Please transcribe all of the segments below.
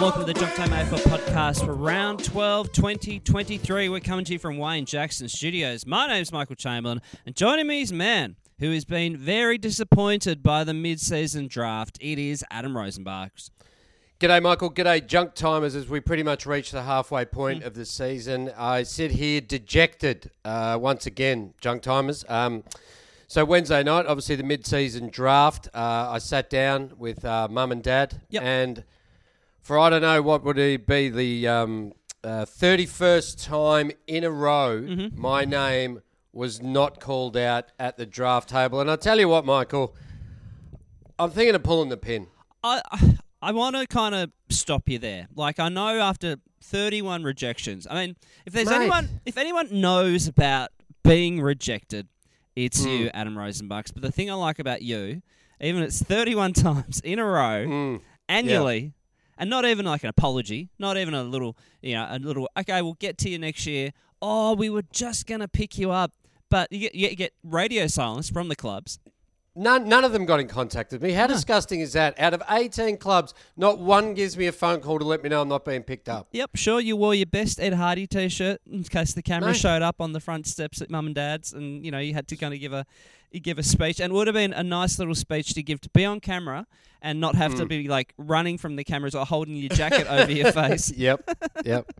Welcome to the Junk Time AFL podcast for round 12, 2023. We're coming to you from Wayne Jackson Studios. My name's Michael Chamberlain, and joining me is a man who has been very disappointed by the mid season draft. It is Adam Rosenbach. G'day, Michael. G'day, junk timers. As we pretty much reach the halfway point of the season, I sit here dejected uh, once again, junk timers. Um, so Wednesday night, obviously the mid-season draft. Uh, I sat down with uh, mum and dad, Yep. and for I don't know what would it be the um, thirty first time in a row, Mm-hmm. my name was not called out at the draft table. And I tell you what, Michael, I'm thinking of pulling the pin. I, I want to kind of stop you there. Like, I know after 31 rejections, I mean, if there's Mate. anyone, if anyone knows about being rejected, it's Hmm. you, Adam Rosenbach. But the thing I like about you, even it's 31 times in a row, Hmm. annually, and not even like an apology, not even a little, you know, a little, okay, we'll get to you next year. Oh, we were just going to pick you up. But you get, you get radio silence from the clubs. None, none of them got in contact with me. How disgusting is that? Out of 18 clubs, not one gives me a phone call to let me know I'm not being picked up. Yep, sure. You wore your best Ed Hardy T-shirt in case the camera No. showed up on the front steps at Mum and Dad's, and you know you had to kind of give a you give a speech, and it would have been a nice little speech to give to be on camera and not have to hmm. be like running from the cameras or holding your jacket over your face. Yep, yep.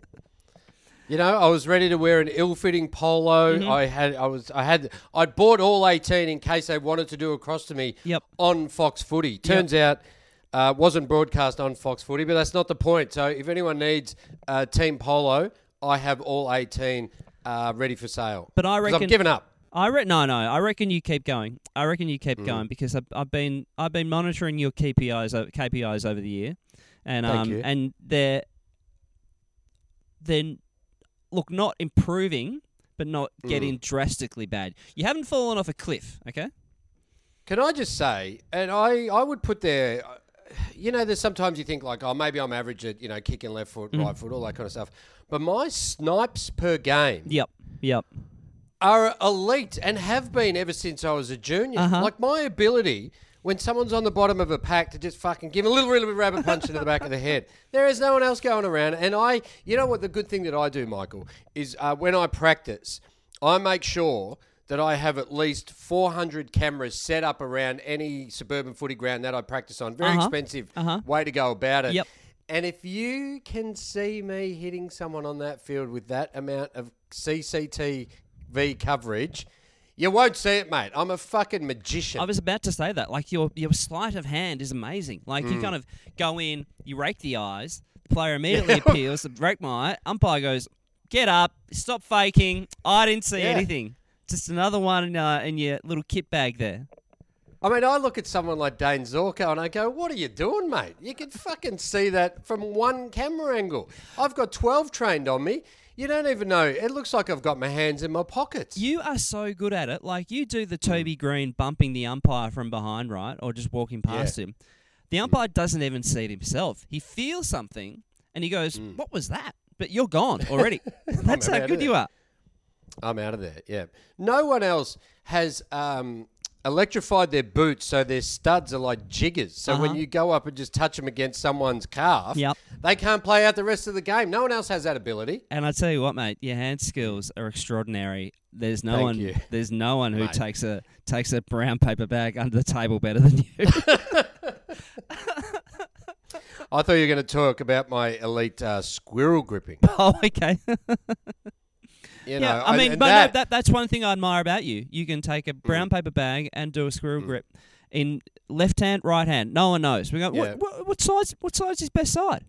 You know, I was ready to wear an ill-fitting polo. Mm-hmm. I had, I was, I had, I'd bought all 18 in case they wanted to do a cross to me Yep. on Fox Footy. Turns out, uh, wasn't broadcast on Fox Footy, but that's not the point. So if anyone needs uh, team polo, I have all 18 uh, ready for sale. But I reckon I've given up. I re- no, no. I reckon you keep going. I reckon you Mm. keep going because I've, I've been I've been monitoring your KPIs KPIs over the year, and Thank um you. and they're then look not improving, but not Mm. getting drastically bad. You haven't fallen off a cliff, okay? Can I just say, and I, I would put there, you know, there's sometimes you think like, oh, maybe I'm average at, you know, kicking left foot, Mm. right foot, all that kind of stuff. But my snipes per game Yep, yep. are elite and have been ever since I was a junior. Uh-huh. Like my ability when someone's on the bottom of a pack to just fucking give a little, little rabbit punch into the back of the head. There is no one else going around. And I, you know what, the good thing that I do, Michael, is uh, when I practice, I make sure that I have at least 400 cameras set up around any suburban footy ground that I practice on. Very Uh-huh. expensive Uh-huh. way to go about it. Yep. And if you can see me hitting someone on that field with that amount of CCTV coverage, you won't see it, mate. I'm a fucking magician. I was about to say that. Like your your sleight of hand is amazing. Like Mm. you kind of go in, you rake the eyes, the player immediately appeals, the rake my eye, umpire goes, Get up, stop faking. I didn't see Yeah. anything. Just another one in, uh, in your little kit bag there. I mean, I look at someone like Dayne Zorko and I go, what are you doing, mate? You can fucking see that from one camera angle. I've got 12 trained on me. You don't even know. It looks like I've got my hands in my pockets. You are so good at it. Like you do the Toby Greene bumping the umpire from behind, right? Or just walking past him. The umpire doesn't even see it himself. He feels something and he goes, What was that? But you're gone already. That's how good you are. I'm out of there. Yeah. No one else has um, electrified their boots so their studs are like jiggers. So when Uh-huh. you go up and just touch them against someone's calf, Yep. they can't play out the rest of the game. No one else has that ability. And I tell you what, mate, your hand skills are extraordinary. There's no Thank one. you. There's no one who Mate. takes a takes a brown paper bag under the table better than you. I thought you were going to talk about my elite uh, squirrel gripping. oh, okay. You know, yeah, I mean, but that, no, that that's one thing I admire about you. You can take a Mm. brown paper bag and do a squirrel grip in left hand, right hand. No one knows. We go, Yeah. what, what, what size? What size is best side?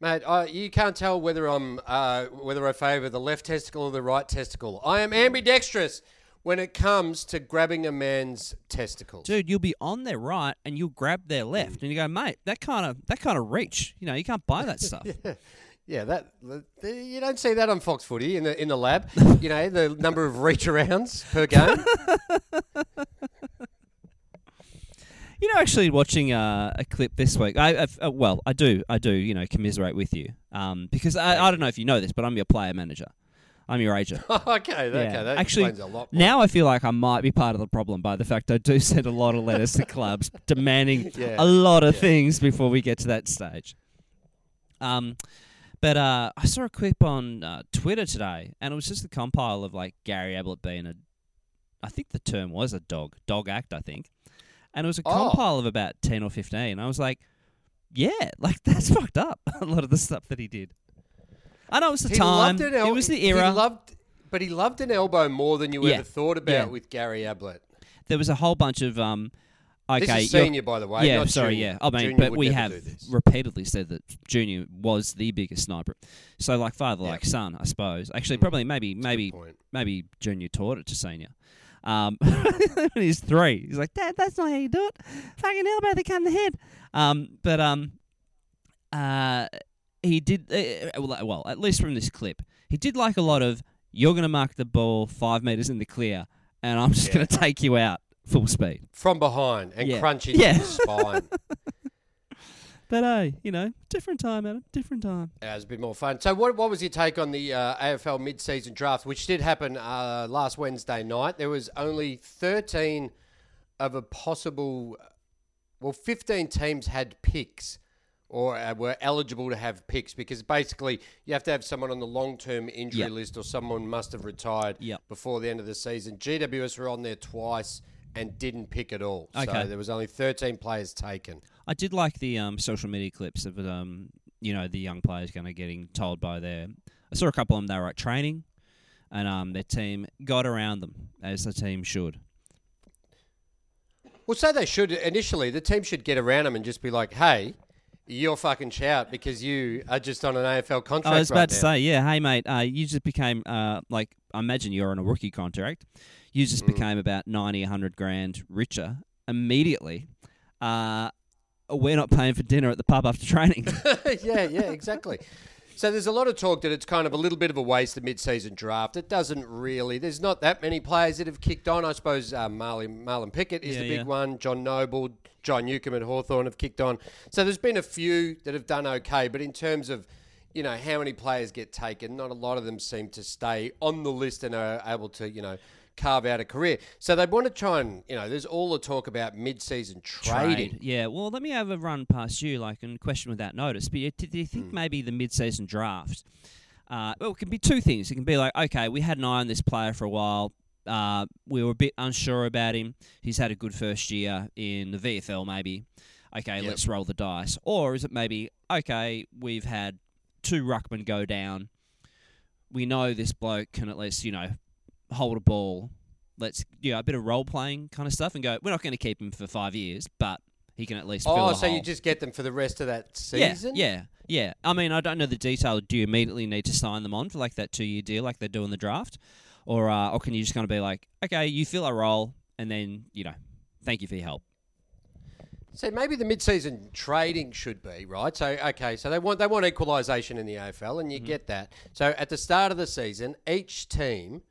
Mate, I, you can't tell whether I'm uh, whether I favour the left testicle or the right testicle. I am ambidextrous when it comes to grabbing a man's testicles. Dude, you'll be on their right and you'll grab their left, and you go, mate, that kind of that kind of reach. You know, you can't buy that stuff. Yeah, that the, you don't see that on Fox Footy in the in the lab. you know, the number of reach arounds per game. You know, actually, watching uh, a clip this week, I I've, uh, well, I do, I do, you know, commiserate with you, um, because I, I don't know if you know this, but I'm your player manager, I'm your agent. okay, okay, that actually, explains a lot. More. now I feel like I might be part of the problem by the fact I do send a lot of letters to clubs demanding Yeah, a lot of yeah. things before we get to that stage. Um, but uh, I saw a clip on uh, Twitter today, and it was just a compile of like Gary Ablett being a, I think the term was a dog, dog act, I think, and it was a Oh. compile of about ten or fifteen. I was like, yeah, like that's fucked up. a lot of the stuff that he did. I know it was the He time, loved an el- it was the he era. loved, but he loved an elbow more than you Yeah, ever thought about yeah. with Gary Ablett. there was a whole bunch of um. Okay, this is senior, by the way. yeah, not sorry, junior. yeah. I mean, Junior but we have repeatedly said that Junior was the biggest sniper. So like father, Yeah. like son, I suppose. Actually, Mm. probably maybe maybe maybe Junior taught it to Senior. Um, he's three, he's like, Dad, that's not how you do it. Fucking elbow the cunt in the head. Um, but um, uh, he did uh, well, well. At least from this clip, he did like a lot of. You're going to mark the ball five meters in the clear, and I'm just Yeah. going to take you out full speed. from behind and Yeah. crunch into Yeah. his spine. But hey, you know, different time, Adam. Different time. Yeah, it was a bit more fun. So, what, what was your take on the uh, AFL mid-season draft, which did happen uh, last Wednesday night? There was only 13 of a possible, well, 15 teams had picks or uh, were eligible to have picks because basically you have to have someone on the long-term injury Yep. list or someone must have retired Yep. before the end of the season. GWS were on there twice and didn't pick at all. Okay. So there was only 13 players taken. I did like the um, social media clips of um, you know, the young players kind of getting told by their. I saw a couple of them. They were at training, and um, their team got around them as the team should. Well, so they should initially. The team should get around them and just be like, "Hey, you're fucking shout because you are just on an AFL contract." I was right about to now." say, yeah, hey mate, uh, you just became uh, like I imagine you're on a rookie contract. You just Mm. became about 90, 100 grand richer immediately. Uh, we're not paying for dinner at the pub after training. yeah, yeah, exactly. So there's a lot of talk that it's kind of a little bit of a waste of mid-season draft. It doesn't really. There's not that many players that have kicked on. I suppose uh, Marlon, Marlon Pickett is Yeah, the big yeah. one. John Noble, John Newcombe, and Hawthorn have kicked on. So there's been a few that have done okay, but in terms of you know how many players get taken, not a lot of them seem to stay on the list and are able to you know carve out a career. So they want to try and you know there's all the talk about mid-season trading. Trade. Yeah, well, let me have a run past you, like, and question without notice. But do you think Hmm. maybe the mid-season draft? Uh, well, it can be two things. It can be like, okay, we had an eye on this player for a while. Uh, we were a bit unsure about him. He's had a good first year in the VFL, maybe. Okay, Yep. let's roll the dice. Or is it maybe, okay, we've had two ruckmen go down. We know this bloke can at least, you know, hold a ball. Let's, you know, a bit of role playing kind of stuff and go, we're not going to keep him for five years, but he can at least fill Oh, so you just get them for the rest of that season? yeah? Yeah, yeah. I mean, I don't know the detail. Do you immediately need to sign them on for like that two year deal, like they do in the draft, or uh, or can you just kind of be like, okay, you fill a role, and then you know, thank you for your help. So maybe the mid-season trading should be right. So okay, so they want they want equalisation in the AFL, and you Mm-hmm. get that. So at the start of the season, each team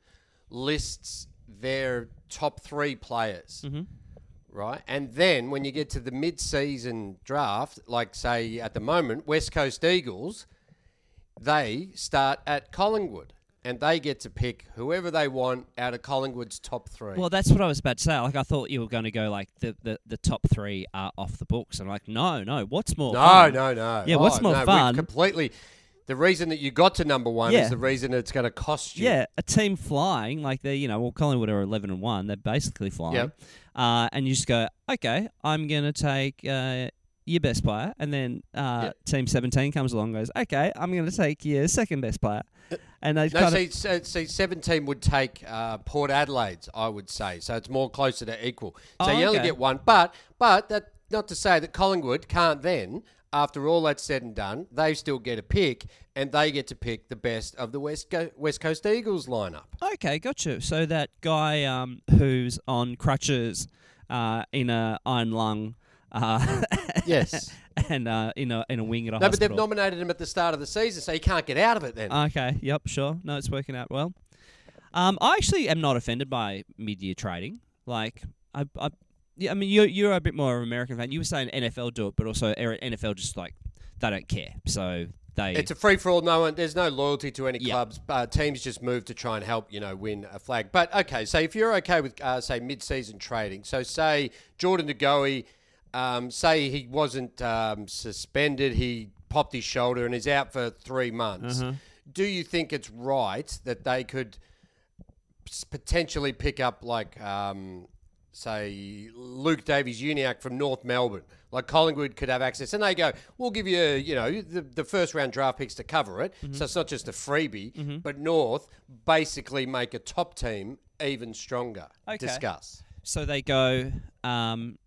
lists their top three players, Mhm. right? And then when you get to the mid-season draft, like say at the moment, West Coast Eagles, they start at Collingwood. And they get to pick whoever they want out of Collingwood's top three. Well, that's what I was about to say. Like, I thought you were going to go like the, the, the top three are off the books. I'm like, no, no. What's more? No, fun? no, no. Yeah, what's Oh, more no, fun? Completely. The reason that you got to number one Yeah. is the reason it's going to cost you. Yeah, a team flying like they, you know, well, Collingwood are eleven and one. They're basically flying. Yep. Uh, and you just go, okay, I'm gonna take uh, your best player, and then uh, Yep. team seventeen comes along, and goes, okay, I'm gonna take your second best player, and they No, see, see, 17 would take uh, Port Adelaide's, I would say. So it's more closer to equal. So Oh, you only get one. But but that not to say that Collingwood can't then after all that's said and done, they still get a pick, and they get to pick the best of the West Go- West Coast Eagles lineup. Okay, gotcha. So that guy um, who's on crutches uh, in a iron lung. Uh, Yes. and uh, in a in a wing at a No, but they've nominated him at the start of the season, so he can't get out of it then. Okay. Yep. Sure. No, it's working out well. Um, I actually am not offended by mid-year trading. Like, I, I, yeah, I mean, you're you're a bit more of an American fan. You were saying NFL do it, but also er- NFL just like they don't care. So they. It's a free for all. No one. There's no loyalty to any Yeah. clubs. Uh, teams just move to try and help you know win a flag. But okay, so if you're okay with uh, say mid-season trading, so say Jordan De Goey, um, say he wasn't um, suspended, he popped his shoulder and is out for three months. Uh-huh. Do you think it's right that they could potentially pick up like um, say Luke Davies-Uniacke from North Melbourne. Like Collingwood could have access, and they go, "We'll give you, you know, the, the first round draft picks to cover it." Mm-hmm. So it's not just a freebie, but North basically make a top team even stronger. Okay. Discuss. So they go, um,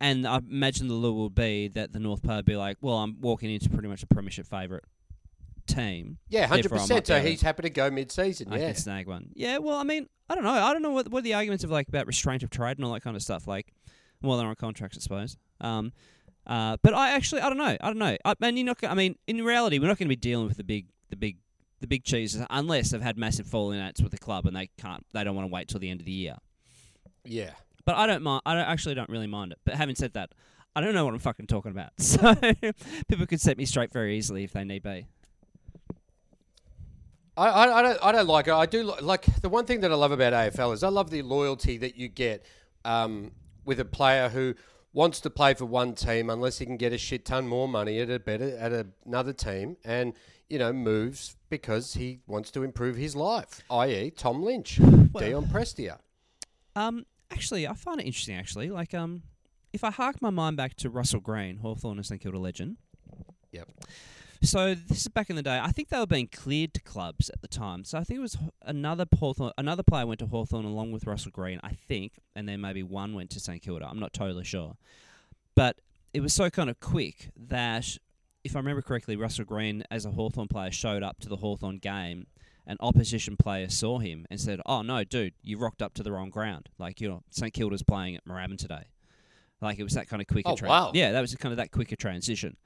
and I imagine the law will be that the North player be like, well, I'm walking into pretty much a premiership favourite team. Yeah, hundred Therefore, I might percent. So he's happy to go mid-season. I Yeah, can snag one. Yeah, well, I mean, I don't know. I don't know what what the arguments of like about restraint of trade and all that kind of stuff. Like, well, they're on contracts, I suppose. Um, uh, but I actually, I don't know. I don't know. I, and you're not. I mean, in reality, we're not going to be dealing with the big, the big, the big cheeses unless they've had massive falling outs with the club and they can't. They don't want to wait till the end of the year. yeah. But I don't mind. I don't, actually don't really mind it. But having said that, I don't know what I'm fucking talking about. So people could set me straight very easily if they need be. I, I, I don't I don't like it. I do li- like the one thing that I love about AFL is I love the loyalty that you get um, with a player who wants to play for one team unless he can get a shit ton more money at a better at a, another team and you know moves because he wants to improve his life. I.e. Tom Lynch, Dion Prestia. Um, actually, I find it interesting. Actually, like um, if I hark my mind back to Russell Greene, Hawthorn and St Kilda legend. Yep. So this is back in the day. I think they were being cleared to clubs at the time. So I think it was another Hawthorn, another player went to Hawthorn along with Russell Greene. I think, and then maybe one went to St Kilda. I'm not totally sure, but it was so kind of quick that if I remember correctly, Russell Greene as a Hawthorn player showed up to the Hawthorn game. An opposition player saw him and said, "Oh no, dude, you rocked up to the wrong ground. Like you know, St Kilda's playing at Moorabbin today. Like it was that kind of quicker. Oh, tra- wow. Yeah, that was kind of that quicker transition.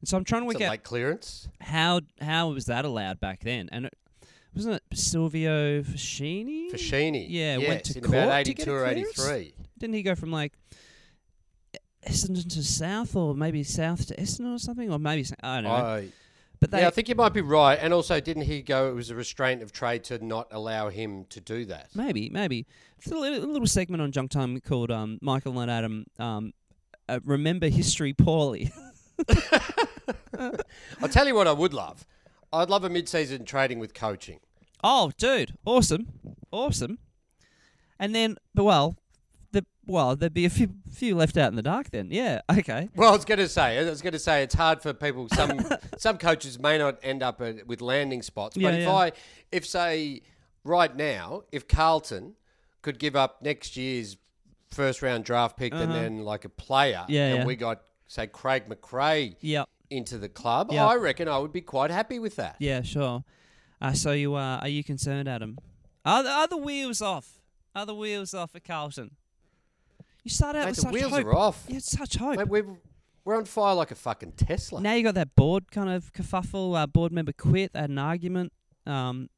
And so I'm trying to work out late clearance. how how was that allowed back then? And it, wasn't it Silvio Foschini? Foschini. Yeah, yes, went to in court about to get 82 a or clearance? 83. Didn't he go from like Essendon to South, or maybe South to Essendon or something, or maybe I don't know. I, but they yeah, I think you might be right. And also, didn't he go? It was a restraint of trade to not allow him to do that. maybe maybe it's a little, a little segment on Junk Time called um, Michael and Adam um, uh, remember history poorly. I'll tell you what I would love. I'd love a mid-season trading with coaching. Oh, dude, awesome, awesome. And then, but well, well, there'd be a few few left out in the dark. Then, yeah, okay, Well, I was going to say, I was going to say, it's hard for people. Some some coaches may not end up at, with landing spots. But Yeah, if yeah. I, if say right now, if Carlton could give up next year's first round draft pick and then like a player, Uh-huh. Yeah, and yeah. we got say Craig McRae yep, into the club, Yeah. I reckon I would be quite happy with that. yeah, sure. Uh, so you are? Are you concerned, Adam? Are the, are the wheels off? Are the wheels off at Carlton? You start out Mate, with the such wheels hope. are off. Such hope. Mate, we're, we're on fire like a fucking Tesla. Now you got that board kind of kerfuffle. Uh, board member quit. They had an argument. Um,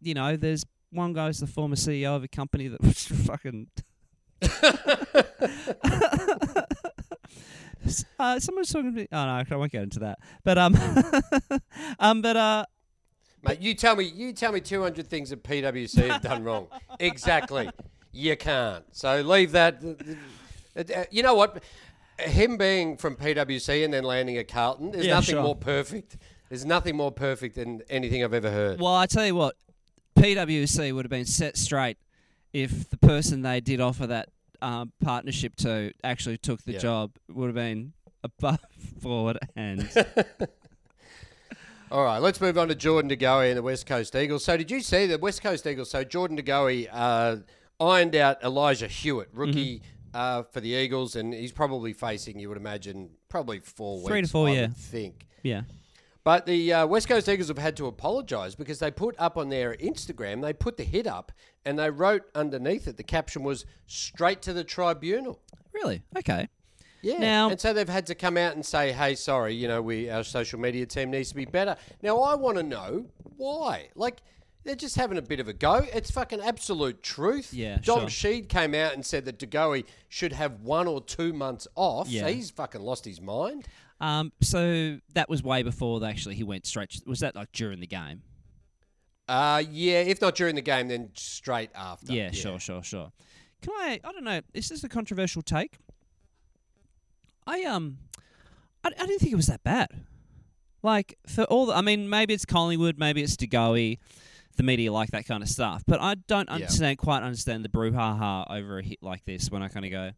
you know, there's one guy who's the former CEO of a company that was fucking. uh, someone's talking to me. Oh no, I won't get into that. But um, um, but uh, Mate, you tell me, you tell me 200 things that PwC have done wrong. Exactly. You can't. So leave that. You know what? Him being from PwC and then landing at Carlton, there's Yeah, nothing sure. more perfect. There's nothing more perfect than anything I've ever heard. well, I tell you what, PwC would have been set straight if the person they did offer that um, partnership to actually took the Yeah. job. Would have been above board and. All right, let's move on to Jordan De Goey and the West Coast Eagles. So, did you see the West Coast Eagles? So, Jordan De Goey uh, ironed out Elijah Hewett, rookie Mm-hmm. uh, for the Eagles, and he's probably facing, you would imagine, probably four weeks. Three to four, I yeah. would think. Yeah. But the uh, West Coast Eagles have had to apologise because they put up on their Instagram, they put the hit up and they wrote underneath it, the caption was straight to the tribunal. Really? Okay. Yeah. Now- and so they've had to come out and say, hey, sorry, you know, we our social media team needs to be better. Now, I want to know why. Like, they're just having a bit of a go. It's fucking absolute truth. Yeah, Dom sure. Sheed came out and said that De Goey should have one or two months off. Yeah. He's fucking lost his mind. Um, so that was way before actually he went straight. Was that like during the game? Uh, yeah, if not during the game, then straight after. Yeah, sure, sure, sure. Can I? I don't know. Is this is a controversial take. I um, I, I didn't think it was that bad. Like for all, the, I mean, maybe it's Collingwood, maybe it's De Goey, the media like that kind of stuff. But I don't Yeah. understand, quite understand the brouhaha over a hit like this. When I kind of go,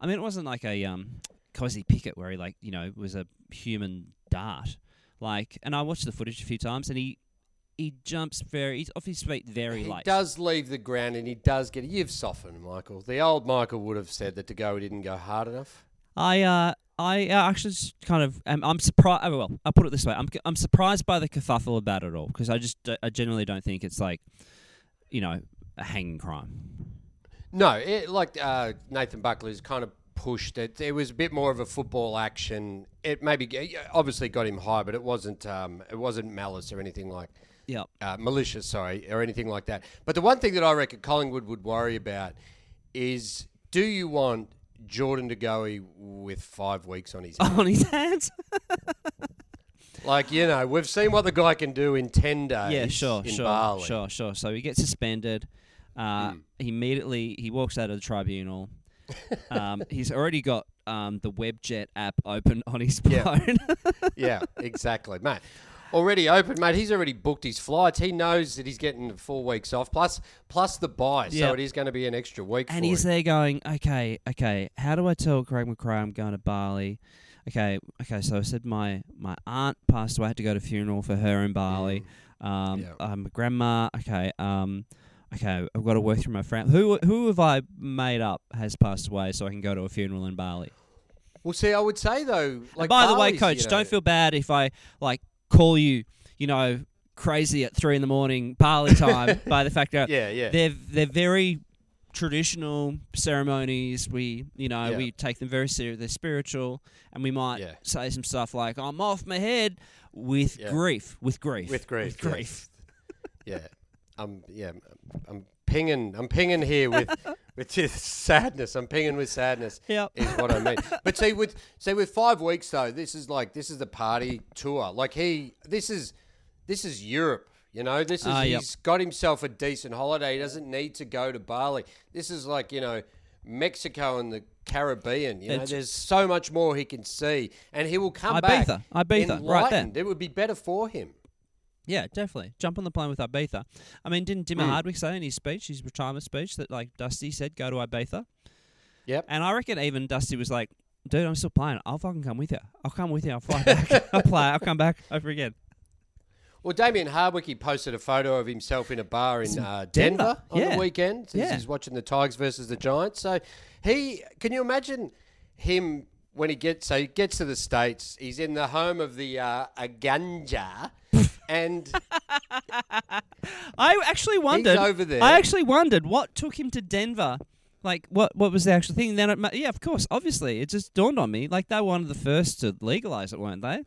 I mean, it wasn't like a um, Cosy Pickett where he like you know was a human dart. Like, and I watched the footage a few times, and he he jumps very, he's off his feet very light. He late. does leave the ground and he does get. You've softened, Michael. The old Michael would have said that De Goey didn't go hard enough. I uh I uh, actually just kind of am, I'm surprised. Oh, well, I'll put it this way: I'm I'm surprised by the kerfuffle about it all because I just I genuinely don't think it's like, you know, a hanging crime. No, it, like uh, Nathan Buckley's kind of pushed it. It was a bit more of a football action. It maybe obviously got him high, but it wasn't. Um, it wasn't malice or anything like Yep. uh, malicious, sorry, or anything like that. But the one thing that I reckon Collingwood would worry about is: Do you want Jordan to go with five weeks on his? hands? On his hands. like you know, we've seen what the guy can do in ten days. yeah, sure, in sure, Bali. sure, sure. So he gets suspended. Uh, He immediately he walks out of the tribunal. um, he's already got um, the WebJet app open on his Yeah. phone. yeah, exactly, mate. Already open, mate. He's already booked his flights. He knows that he's getting four weeks off, plus plus the buy. So it is going to be an extra week And for he's him. there going, okay, okay, how do I tell Craig McRae I'm going to Bali? Okay, okay, so I said my, my aunt passed away, I had to go to a funeral for her in Bali. Um, Yeah. uh, my grandma, okay, um, okay, I've got to work through my friend. Who who have I made up has passed away so I can go to a funeral in Bali? Well, see, I would say though, like by the way, Bali's, coach, you know- don't feel bad if I like call you, you know, crazy at three in the morning Bali time by the fact that Yeah, yeah. they're they're very traditional ceremonies. We you know Yeah. we take them very serious. They're spiritual, and we might Yeah. say some stuff like "I'm off my head" with Yeah. grief, with grief, With grief, with grief. yeah. I'm yeah. I'm pinging. I'm pinging here with with just sadness. I'm pinging with sadness. Yep. is what I mean. But see, with see with five weeks though, this is like this is the party tour. Like he, this is this is Europe. You know, this is Ah, yep. he's got himself a decent holiday. He doesn't need to go to Bali. This is like you know Mexico and the Caribbean. You know, It's- there's so much more he can see, and he will come back Ibiza. Ibiza, right there. It would be better for him. Yeah, definitely. Jump on the plane with Ibiza. I mean, didn't Dimma Hmm. Hardwick say in his speech, his retirement speech, that like Dusty said, go to Ibiza? Yep. And I reckon even Dusty was like, dude, I'm still playing. I'll fucking come with you. I'll come with you. I'll fly back. I'll play. I'll come back over again. Well, Damien Hardwick, he posted a photo of himself in a bar in uh, Denver, Denver, on yeah. the weekend. as Yeah. He's watching the Tigers versus the Giants. So he, can you imagine him when he gets, so he gets to the States, he's in the home of the uh, Aganja, and I actually wondered. over there. I actually wondered what took him to Denver. Like, what what was the actual thing? Then, it, ma- yeah, of course, obviously, it just dawned on me. Like, they were one of the first to legalize it, weren't they?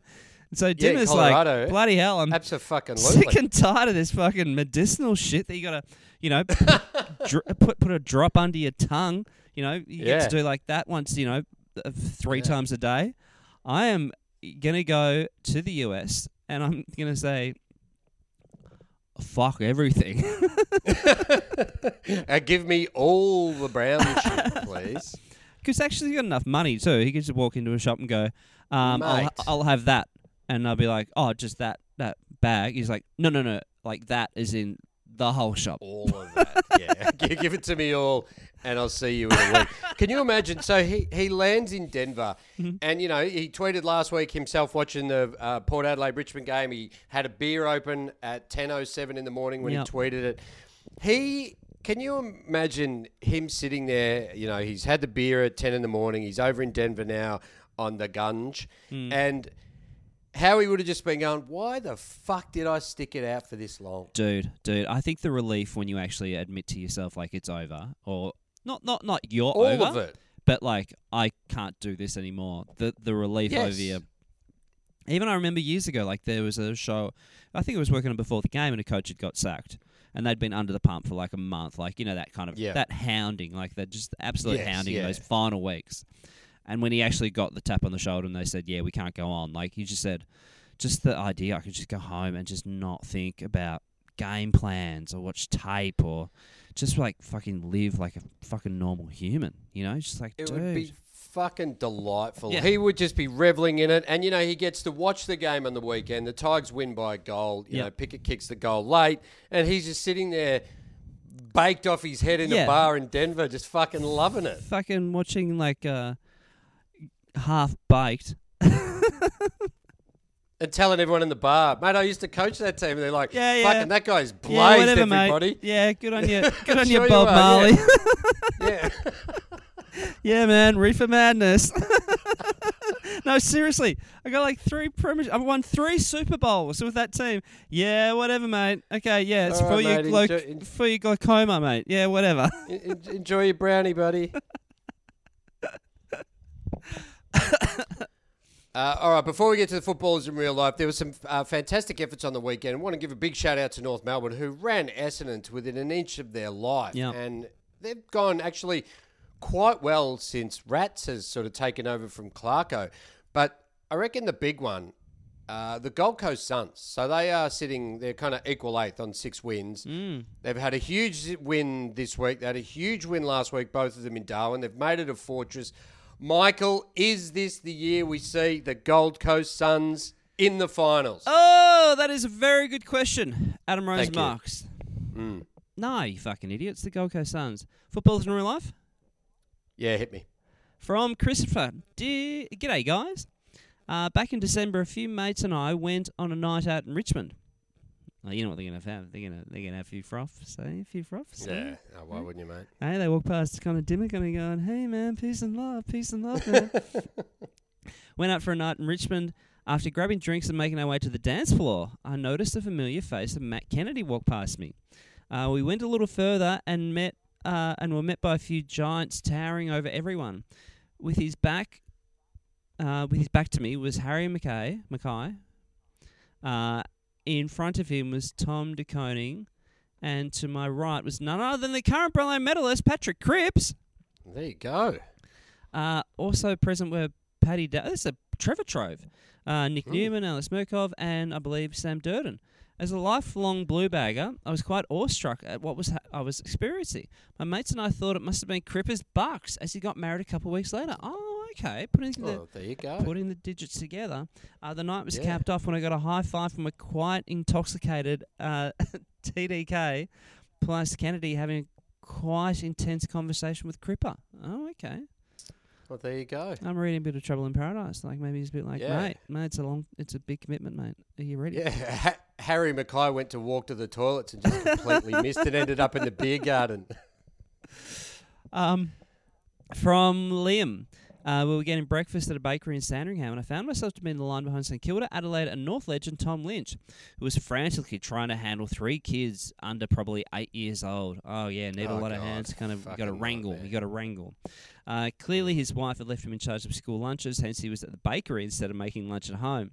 And so Dimma's Colorado. like, bloody hell, I'm absolutely sick and tired of this fucking medicinal shit that you gotta, you know, put, dr- put put a drop under your tongue. You know, you get to do like that once, you know, three times a day. I am gonna go to the US and I'm gonna say, fuck everything. uh, give me all the brown shit, please. Because actually, he's got enough money too. He could just walk into a shop and go, um, I'll, Mate. I'll have that, and I'll be like, oh, just that that bag. He's like, no, no, no, like that is in the whole shop. All of that, yeah. Gi- Give it to me all, and I'll see you in a week. Can you imagine? So he, he lands in Denver, Mm-hmm. and you know he tweeted last week himself watching the uh, Port Adelaide Richmond game. He had a beer open at ten oh seven in the morning when Yep. he tweeted it. He can you imagine him sitting there? You know he's had the beer at ten in the morning. He's over in Denver now on the gunge, Hmm. and Howie would have just been going, "Why the fuck did I stick it out for this long?" Dude, dude, I think the relief when you actually admit to yourself like it's over, or not, not, not you're All over, of it. but like I can't do this anymore. The the relief Yes. over your. Even I remember years ago, like there was a show. I think it was working on before the game, and a coach had got sacked, and they'd been under the pump for like a month, like you know that kind of Yeah. that hounding, like that just absolute Yes, hounding in yeah. those final weeks. And when he actually got the tap on the shoulder, and they said, "Yeah, we can't go on," like he just said, just the idea I could just go home and just not think about game plans or watch tape or just like fucking live like a fucking normal human, you know? Just like, It dude. would be fucking delightful. Yeah. He would just be reveling in it, and you know he gets to watch the game on the weekend. The Tigers win by a goal. You Yep. know, Pickett kicks the goal late, and he's just sitting there, baked off his head in Yeah. a bar in Denver, just fucking loving it. fucking watching like uh half baked. And telling everyone in the bar, mate, I used to coach that team. And they're like, Yeah, yeah. fucking that guy's blazed yeah, whatever, everybody. mate. Yeah, good on you. Good on Sure you, Bob Marley. Yeah. Yeah. man, reefer madness. no, seriously, I got like three premier. I won three Super Bowls with that team. Yeah, whatever, mate. Okay, yeah, it's All for right, your glau- enjoy- en- for your glaucoma, mate. Yeah, whatever. En- Enjoy your brownie, buddy. Uh, all right, before we get to the footballers in real life, there were some uh, fantastic efforts on the weekend. I want to give a big shout out to North Melbourne, who ran Essendon to within an inch of their life. And they've gone actually quite well since Rats has sort of taken over from Clarko. But I reckon the big one, uh, the Gold Coast Suns. So they are sitting, they're kind of equal eighth on six wins. They've had a huge win this week. They had a huge win last week, both of them in Darwin. They've made it a fortress. Michael, is this the year we see the Gold Coast Suns in the finals? Oh, that is a very good question, Adam Rose Thank. Marks. Mm. No, you fucking idiots. The Gold Coast Suns. Footballers in real life. Yeah, hit me. From Christopher. Dear, g'day, guys. Uh, back in December, a few mates and I went on a night out in Richmond. Oh, you know what they're gonna have? They're gonna they're gonna have a few froths, eh? A few froths. eh? Yeah. Oh, why wouldn't you, mate? Hey, they walk past kind of Dimma, kind of going, "Hey, man, peace and love, peace and love, man." Went out for a night in Richmond. After grabbing drinks and making our way to the dance floor, I noticed a familiar face of Matt Kennedy walk past me. Uh, we went a little further and met, uh, and were met by a few giants towering over everyone. With his back, uh, with his back to me was Harry McKay, Mackay. Uh, in front of him was Tom De Koning, and to my right was none other than the current Brownlow medalist Patrick Cripps. There you go. Uh, also present were Paddy. Da- this is a Trevor Trove, uh, Nick Newman, Alex Mirkov, and I believe Sam Durdin. As a lifelong blue bagger, I was quite awestruck at what was ha- I was experiencing. My mates and I thought it must have been Cripper's bucks as he got married a couple of weeks later. Oh, okay, putting the Oh, there you go. putting the digits together. Uh, the night was Yeah. capped off when I got a high five from a quite intoxicated uh, TDK, plus Kennedy having a quite intense conversation with Cripper. Oh, okay. Well, there you go. I'm reading a bit of Trouble in Paradise. Like maybe he's a bit like, Yeah. mate, mate, it's a long, it's a big commitment, mate. Are you ready? Yeah, ha- Harry McKay went to walk to the toilets and just completely missed and ended up in the beer garden. Um, from Liam. Uh, we were getting breakfast at a bakery in Sandringham, and I found myself to be in the line behind St Kilda, Adelaide, and North legend Tom Lynch, who was frantically trying to handle three kids under probably eight years old. Oh yeah, need a Oh, lot of hands. Kind of, got to wrangle. You got to wrangle. Uh, clearly, his wife had left him in charge of school lunches, hence he was at the bakery instead of making lunch at home.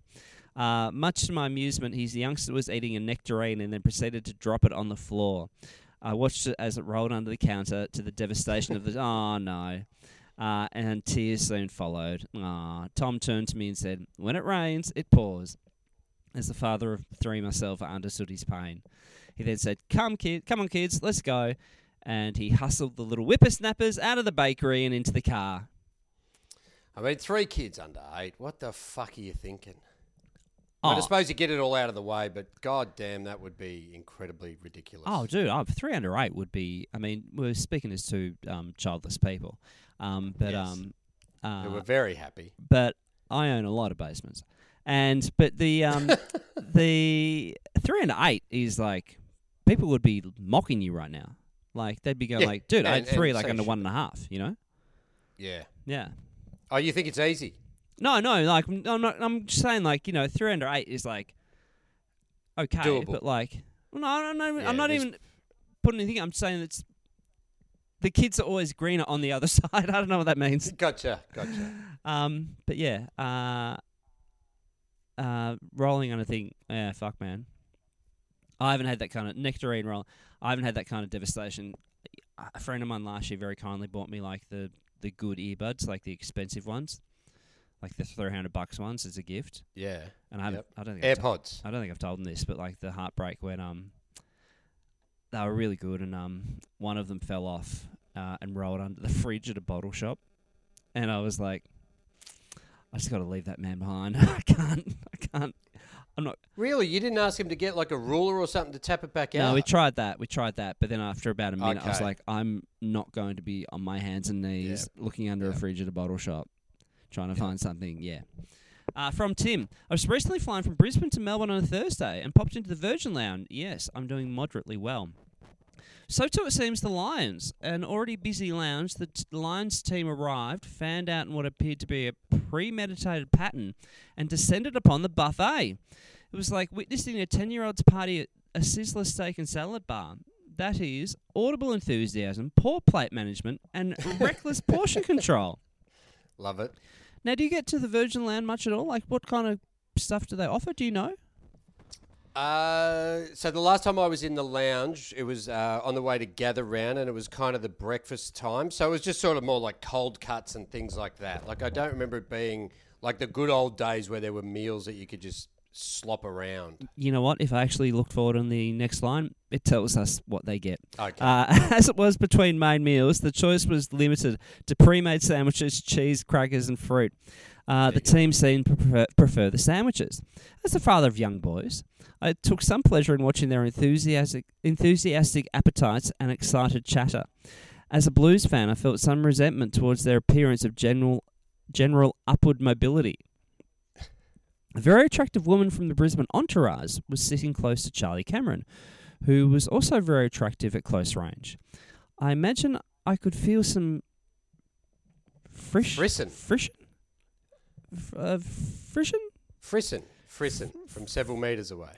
Uh, much to my amusement, his youngster was eating a nectarine and then proceeded to drop it on the floor. I watched it as it rolled under the counter to the devastation of the. Oh no. Uh, and tears soon followed. Tom turned to me and said, When it rains, it pours. As the father of three myself, I understood his pain. He then said, Come, kid, come on, kids, let's go. And he hustled the little whippersnappers out of the bakery and into the car. I mean, three kids under eight. What the fuck are you thinking? I Oh, suppose you get it all out of the way, but god damn, that would be incredibly ridiculous. oh dude, oh, three under eight would be. I mean, we're speaking as two um, childless people. Um, but Yes. um, They uh, were very happy. but I own a lot of basements, and but the um, the three under eight is like people would be mocking you right now. Like they'd be going Yeah, like, "Dude, I and- had three like under one and a half." You know? Yeah. Yeah. Oh, you think it's easy? No, no, like I'm not. I'm just saying, like you know, three under eight is like okay, Doable. but like, no, no Yeah, I'm not even putting anything. I'm saying it's the kids are always greener on the other side. I don't know what that means. Gotcha, gotcha. Um, but yeah, uh, uh, rolling on a thing. Yeah, fuck, man. I haven't had that kind of nectarine roll. I haven't had that kind of devastation. A friend of mine last year very kindly bought me like the the good earbuds, like the expensive ones, like the three hundred bucks ones, as a gift. Yeah. And I Yep. I don't think I've to- AirPods. I don't think I've told them this, but like the heartbreak when um they were really good and um one of them fell off uh, and rolled under the fridge at a bottle shop, and I was like, I just got to leave that man behind. I can't. I can't. I'm not. Really? You didn't ask him to get like a ruler or something to tap it back out? No, we tried that. We tried that, but then after about a minute, I was like, I'm not going to be on my hands and knees looking under a fridge at a bottle shop, trying to find something. Yeah. Uh, from Tim, I was recently flying from Brisbane to Melbourne on a Thursday and popped into the Virgin Lounge. Yes, I'm doing moderately well. So too it seems the Lions, an already busy lounge. The t- Lions team arrived, fanned out in what appeared to be a premeditated pattern, and descended upon the buffet. It was like witnessing a ten-year-old's party at a Sizzler steak and salad bar. That is audible enthusiasm, poor plate management, and reckless portion control. Love it. Now, do you get to the Virgin Lounge much at all? Like, what kind of stuff do they offer? Do you know? Uh, so the last time I was in the lounge, it was uh, on the way to gather round, and it was kind of the breakfast time. So it was just sort of more like cold cuts and things like that. Like I don't remember it being like the good old days where there were meals that you could just slop around. You know what? If I actually looked forward on the next line, it tells us what they get. Okay. Uh, as it was between main meals, the choice was limited to pre-made sandwiches, cheese, crackers, and fruit. Uh, the team seemed to prefer, prefer the sandwiches. As the father of young boys, I took some pleasure in watching their enthusiastic, enthusiastic appetites and excited chatter. As a blues fan, I felt some resentment towards their appearance of general, general upward mobility. A very attractive woman from the Brisbane entourage was sitting close to Charlie Cameron, who was also very attractive at close range. I imagine I could feel some frish, Frisson. frisson, F- uh, frisson. Frisson, Frisson, from several meters away.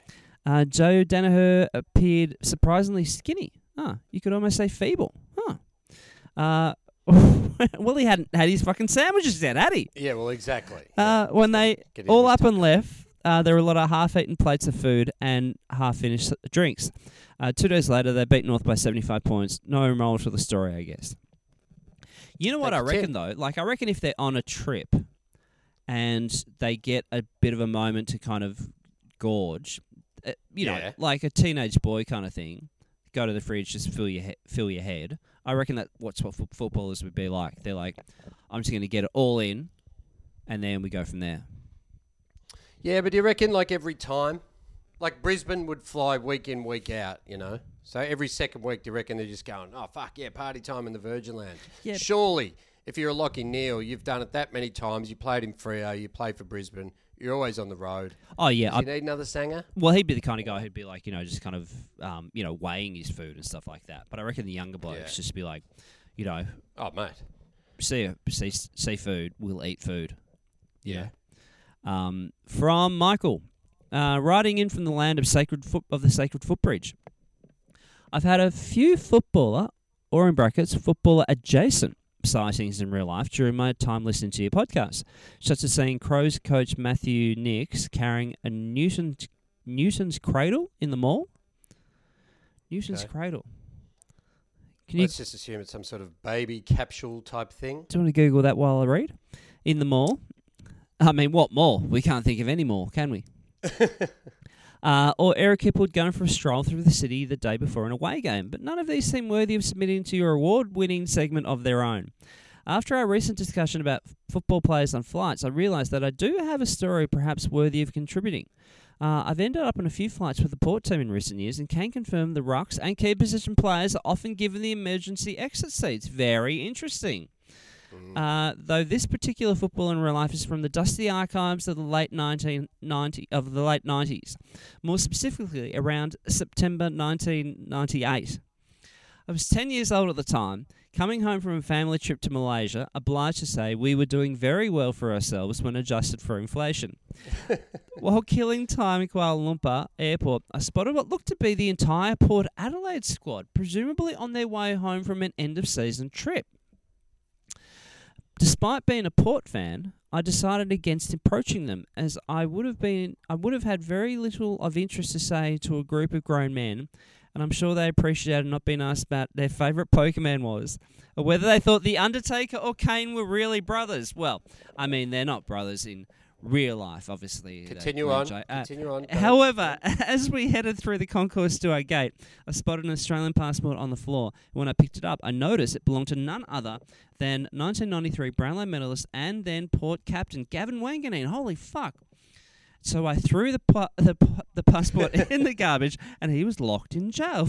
Uh, Joe Daniher appeared surprisingly skinny. Ah, you could almost say feeble. Huh. Uh, well, he hadn't had his fucking sandwiches yet, had he? Yeah, well, exactly. Uh, when they Get in all up and left, uh, there were a lot of half-eaten plates of food and half-finished drinks. Uh, two days later, they beat North by 75 points. No moral to the story, I guess. You know what I reckon though? Like I reckon if they're on a trip and they get a bit of a moment to kind of gorge, uh, you know, Yeah. like a teenage boy kind of thing. Go to the fridge, just fill your he- fill your head. I reckon that what's what fo- footballers would be like. They're like, I'm just going to get it all in, and then we go from there. Yeah, but do you reckon like every time? Like Brisbane would fly week in, week out, you know? So every second week, do you reckon they're just going, oh, fuck, yeah, party time in the Virgin Lounge? Yeah. Surely, if you're a Lachie Neale, you've done it that many times. You played in Freo, you played for Brisbane, you're always on the road. Oh yeah, Do I, you need another sanger? Well, he'd be the kind of guy who'd be like, you know, just kind of, um, you know, weighing his food and stuff like that. But I reckon the younger blokes Yeah. just be like, you know, Oh, mate. see, see, see food, we'll eat food. Yeah. Um, from Michael, uh, writing in from the land of sacred foot of the sacred footbridge. I've had a few footballer, or in brackets, footballer adjacent sightings in real life during my time listening to your podcast, such as seeing Crows coach Matthew Nicks carrying a Newton's Newton's cradle in the mall. Newton's Okay. cradle. Can you Let's just assume it's some sort of baby capsule type thing. do you want to Google that while I read? In the mall. I mean, what mall? We can't think of any mall, can we? uh, or Eric Hipwood going for a stroll through the city the day before an away game. But none of these seem worthy of submitting to your award winning segment of their own. After our recent discussion about football players on flights, I realised that I do have a story perhaps worthy of contributing. Uh, I've ended up on a few flights with the port team in recent years and can confirm the rucks and key position players are often given the emergency exit seats. Very interesting. Uh, though this particular football in real life is from the dusty archives of the late 1990 of the late 90s, more specifically around September 1998. I was 10 years old at the time, coming home from a family trip to Malaysia, obliged to say we were doing very well for ourselves when adjusted for inflation. While killing time in Kuala Lumpur airport, I spotted what looked to be the entire Port Adelaide squad, presumably on their way home from an end of season trip. Despite being a Port fan, I decided against approaching them as I would have been I would have had very little of interest to say to a group of grown men, and I'm sure they appreciated not being asked about their favourite Pokemon was, or whether they thought the Undertaker or Kane were really brothers. Well, I mean they're not brothers in real life, obviously. Continue on. Uh, Continue on. However, as we headed through the concourse to our gate, I spotted an Australian passport on the floor. When I picked it up, I noticed it belonged to none other than 1993 Brownlow medalist and then Port captain Gavin Wanganeen. Holy fuck! So I threw the pa- the, pa- the passport in the garbage, and he was locked in jail.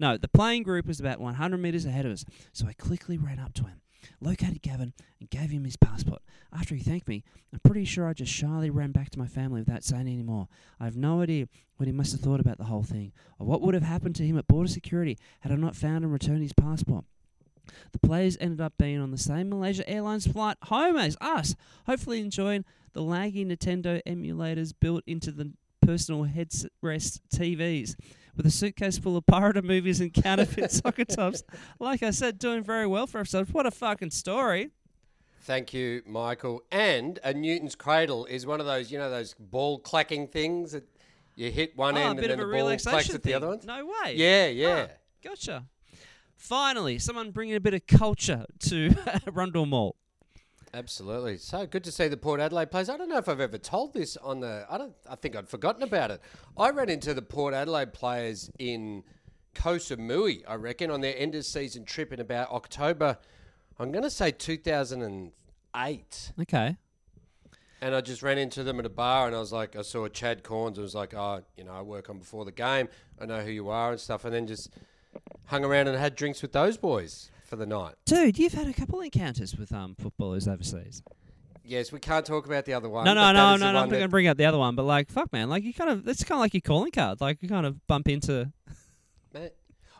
no, the playing group was about 100 metres ahead of us, so I quickly ran up to him, located Gavin, and gave him his passport. After he thanked me, I'm pretty sure I just shyly ran back to my family without saying any more. I have no idea what he must have thought about the whole thing, or what would have happened to him at border security had I not found and returned his passport. The players ended up being on the same Malaysia Airlines flight home as us, hopefully enjoying the laggy Nintendo emulators built into the personal headrest TVs. With a suitcase full of pirate movies and counterfeit soccer tops. Like I said, doing very well for ourselves. What a fucking story. Thank you, Michael. And a Newton's cradle is one of those, you know, those ball clacking things that you hit one Oh, end and then a the ball clacks relaxation at the thing. other one. No way. Yeah, yeah. Ah, gotcha. Finally, someone bringing a bit of culture to Rundle Mall. Absolutely. So good to see the Port Adelaide players. I don't know if I've ever told this on the. I don't. I think I'd forgotten about it. I ran into the Port Adelaide players in Koh Samui. I reckon on their end of season trip in about October. I'm going to say 2008. Okay. And I just ran into them at a bar, and I was like, I saw Chad Cornes, and was like, oh, you know, I work on before the game. I know who you are and stuff, and then just hung around and had drinks with those boys for the night. Dude, you've had a couple encounters with um footballers overseas. Yes, we can't talk about the other one. No, no, no, no, no. I'm not going to bring up the other one, but like, fuck, man. Like, you kind of, it's kind of like your calling card. Like, you kind of bump into.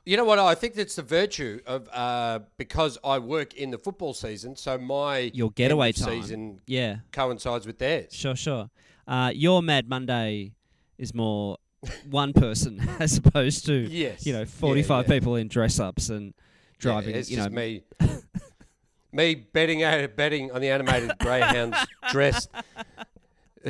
You know what? I think that's the virtue of uh, because I work in the football season, so my Your getaway time. season Yeah, coincides with theirs. sure, sure. Uh, your Mad Monday is more one person as opposed to Yes. you know Yeah, 45 yeah. people in dress ups and driving. Yeah, it's you know, just me, me betting out betting on the animated greyhounds dressed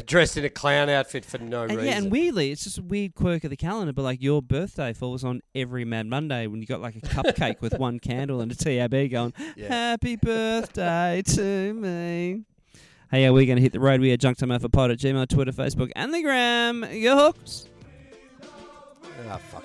dressed in a clown outfit for no And reason. yeah, and weirdly, it's just a weird quirk of the calendar, but like your birthday falls on every Mad Monday when you got like a cupcake with one candle and a TAB going, Yeah. Happy birthday to me. Hey, yeah, we're going to hit the road. We are Junk Time Alpha Pod at Gmail, Twitter, Facebook, and the Gram. Your hooks. Ah, fuck.